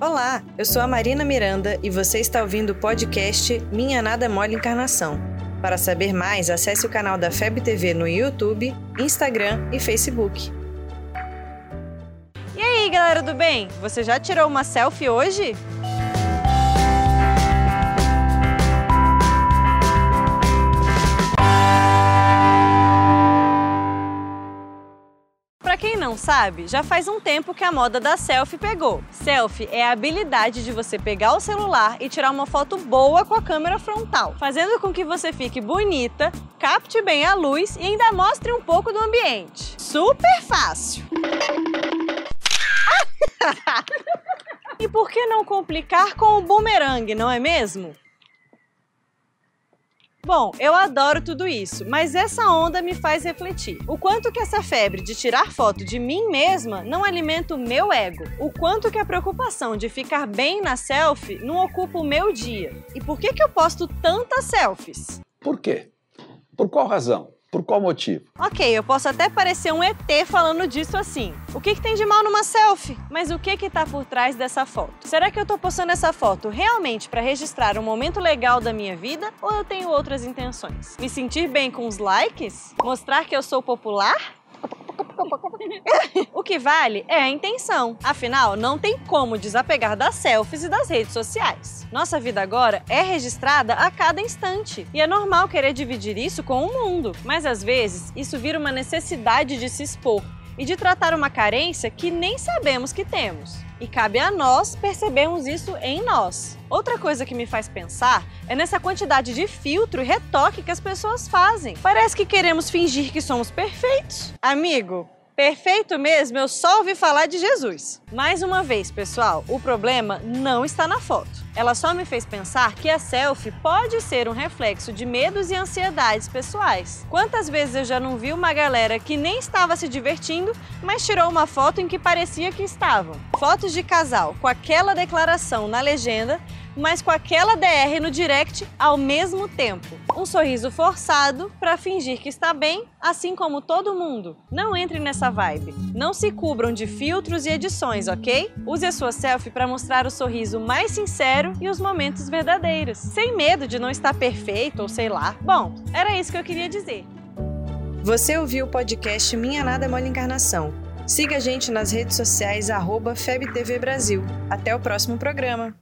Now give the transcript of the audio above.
Olá, eu sou a Marina Miranda e você está ouvindo o podcast Minha Nada Mole Encarnação. Para saber mais, acesse o canal da FEB TV no YouTube, Instagram e Facebook. E aí, galera do bem? Você já tirou uma selfie hoje? Pra quem não sabe, já faz um tempo que a moda da selfie pegou. Selfie é a habilidade de você pegar o celular e tirar uma foto boa com a câmera frontal, fazendo com que você fique bonita, capte bem a luz e ainda mostre um pouco do ambiente. Super fácil! e por que não complicar com o boomerang, não é mesmo? Bom, eu adoro tudo isso, mas essa onda me faz refletir. O quanto que essa febre de tirar foto de mim mesma não alimenta o meu ego. O quanto que a preocupação de ficar bem na selfie não ocupa o meu dia. E por que que eu posto tantas selfies? Por quê? Por qual razão? Por qual motivo? Ok, eu posso até parecer um ET falando disso assim. O que, que tem de mal numa selfie? Mas o que que tá por trás dessa foto? Será que eu tô postando essa foto realmente para registrar um momento legal da minha vida ou eu tenho outras intenções? Me sentir bem com os likes? Mostrar que eu sou popular? o que vale é a intenção. Afinal, não tem como desapegar das selfies e das redes sociais. Nossa vida agora é registrada a cada instante. E é normal querer dividir isso com o mundo. Mas às vezes, isso vira uma necessidade de se expor e de tratar uma carência que nem sabemos que temos. E cabe a nós percebermos isso em nós. Outra coisa que me faz pensar é nessa quantidade de filtro e retoque que as pessoas fazem. Parece que queremos fingir que somos perfeitos. Amigo, Perfeito mesmo, eu só ouvi falar de Jesus. Mais uma vez, pessoal, o problema não está na foto. Ela só me fez pensar que a selfie pode ser um reflexo de medos e ansiedades pessoais. Quantas vezes eu já não vi uma galera que nem estava se divertindo, mas tirou uma foto em que parecia que estavam? Fotos de casal com aquela declaração na legenda mas com aquela DR no direct ao mesmo tempo. Um sorriso forçado para fingir que está bem, assim como todo mundo. Não entre nessa vibe. Não se cubram de filtros e edições, ok? Use a sua selfie para mostrar o sorriso mais sincero e os momentos verdadeiros, sem medo de não estar perfeito ou sei lá. Bom, era isso que eu queria dizer. Você ouviu o podcast Minha Nada Mole Encarnação. Siga a gente nas redes sociais, arroba FebTV Brasil. Até o próximo programa.